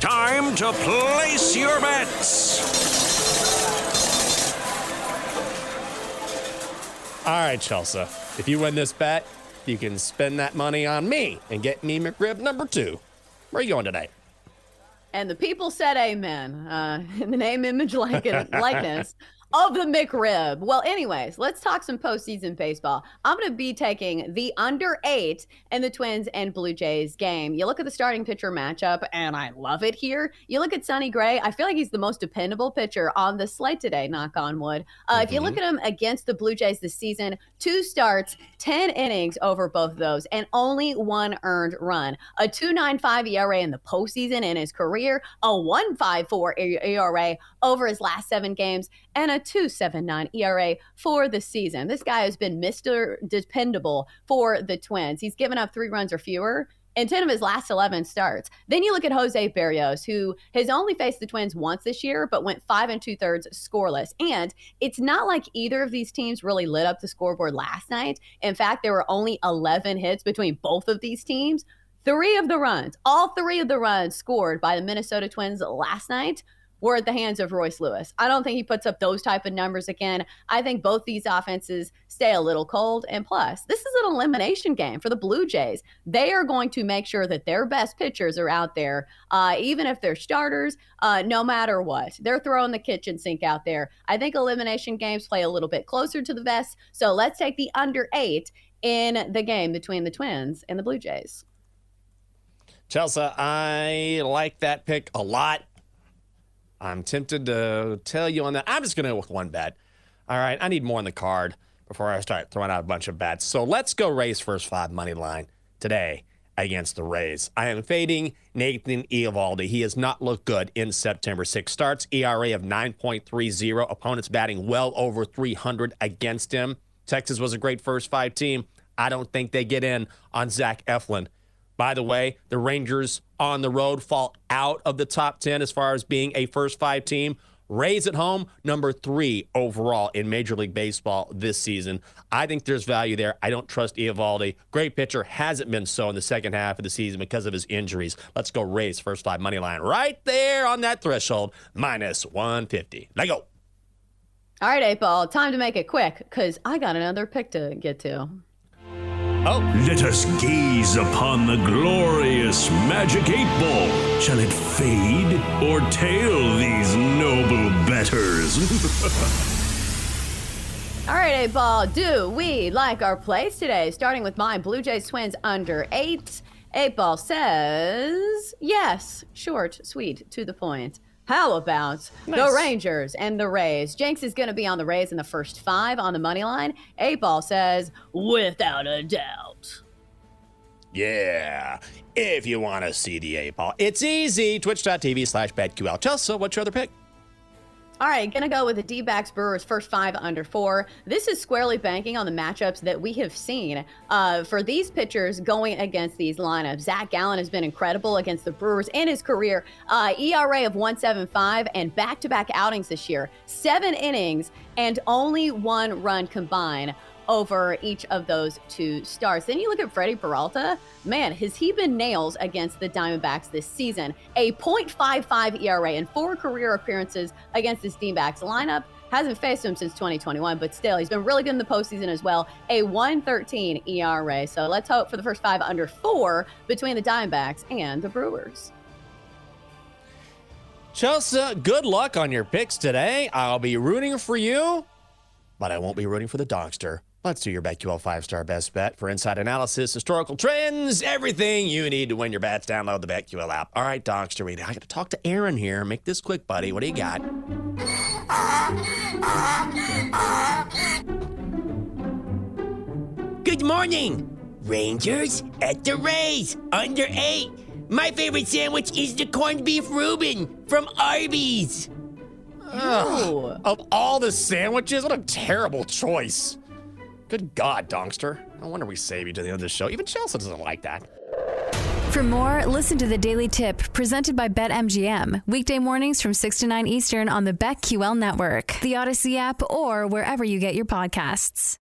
Time to place your bets. All right, Chelsea. If you win this bet, you can spend that money on me and get me McRib number two. Where are you going today? And the people said amen uh, in the name, image, like, likeness of the McRib. Well, anyways, let's talk some postseason baseball. I'm going to be taking the under eight in the Twins and Blue Jays game. You look at the starting pitcher matchup, and I love it here. You look at Sonny Gray. I feel like he's the most dependable pitcher on the slate today, knock on wood. Uh, mm-hmm. If you look mm-hmm. at him against the Blue Jays this season, two starts, 10 innings over both of those, and only one earned run. A 2.95 ERA in the postseason in his career, a 1.54 ERA over his last seven games, and a 279 ERA for the season. This guy has been Mr. Dependable for the Twins. He's given up three runs or fewer in 10 of his last 11 starts. Then you look at Jose Berrios, who has only faced the Twins once this year, but went five and two thirds scoreless. And it's not like either of these teams really lit up the scoreboard last night. In fact, there were only 11 hits between both of these teams. Three of the runs, all three of the runs scored by the Minnesota Twins last night were at the hands of Royce Lewis. I don't think he puts up those type of numbers again. I think both these offenses stay a little cold. And plus, this is an elimination game for the Blue Jays. They are going to make sure that their best pitchers are out there, uh, even if they're starters, uh, no matter what. They're throwing the kitchen sink out there. I think elimination games play a little bit closer to the vest. So let's take the under eight in the game between the Twins and the Blue Jays. Chelsea, I like that pick a lot. I'm tempted to tell you on that. I'm just going to go with one bet. All right, I need more on the card before I start throwing out a bunch of bets. So let's go Rays first five money line today against the Rays. I am fading Nathan Eovaldi. He has not looked good in September. Six starts, ERA of 9.30. Opponents batting well over 300 against him. Texas was a great first five team. I don't think they get in on Zach Eflin. By the way, the Rangers on the road fall out of the top 10 as far as being a first five team. Rays at home, number three overall in Major League Baseball this season. I think there's value there. I don't trust Eovaldi. Great pitcher, hasn't been so in the second half of the season because of his injuries. Let's go Rays first five money line right there on that threshold, minus 150. Let go. All right, ball. Time to make it quick because I got another pick to get to. Oh. Let us gaze upon the glorious magic eight ball. Shall it fade or tail these noble betters? All right, eight ball. Do we like our plays today? Starting with my Blue Jays Twins under eight. Eight ball says yes. Short, sweet, to the point. How about nice. the Rangers and the Rays? Jenks is going to be on the Rays in the first five on the money line. eight ball says, without a doubt. Yeah. If you want to see the eight ball, it's easy. Twitch.tv slash BetQL. Chelsea, uh, what's your other pick? All right, gonna go with the D backs Brewers first five under four. This is squarely banking on the matchups that we have seen uh, for these pitchers going against these lineups. Zach Gallen has been incredible against the Brewers in his career. Uh, ERA of 175 and back to back outings this year, seven innings and only one run combined over each of those two stars. Then you look at Freddie Peralta. Man, has he been nails against the Diamondbacks this season? A .55 ERA in four career appearances against this D-backs lineup. Hasn't faced him since 2021, but still, he's been really good in the postseason as well. A 113 ERA. So let's hope for the first five under four between the Diamondbacks and the Brewers. Chelsea, good luck on your picks today. I'll be rooting for you, but I won't be rooting for the Donkster. Let's do your BetQL five star best bet for inside analysis, historical trends, everything you need to win your bets. Download the BetQL app. All right, Donkster, I got to talk to Aaron here. Make this quick, buddy. What do you got? Good morning. Rangers at the Rays, under eight. My favorite sandwich is the corned beef Reuben from Arby's. Ooh. Of all the sandwiches, what a terrible choice. Good God, Donkster. No wonder we save you to the end of the show. Even Chelsea doesn't like that. For more, listen to the Daily Tip presented by BetMGM. Weekday mornings from 6 to 9 Eastern on the BetQL network, the Audacy app, or wherever you get your podcasts.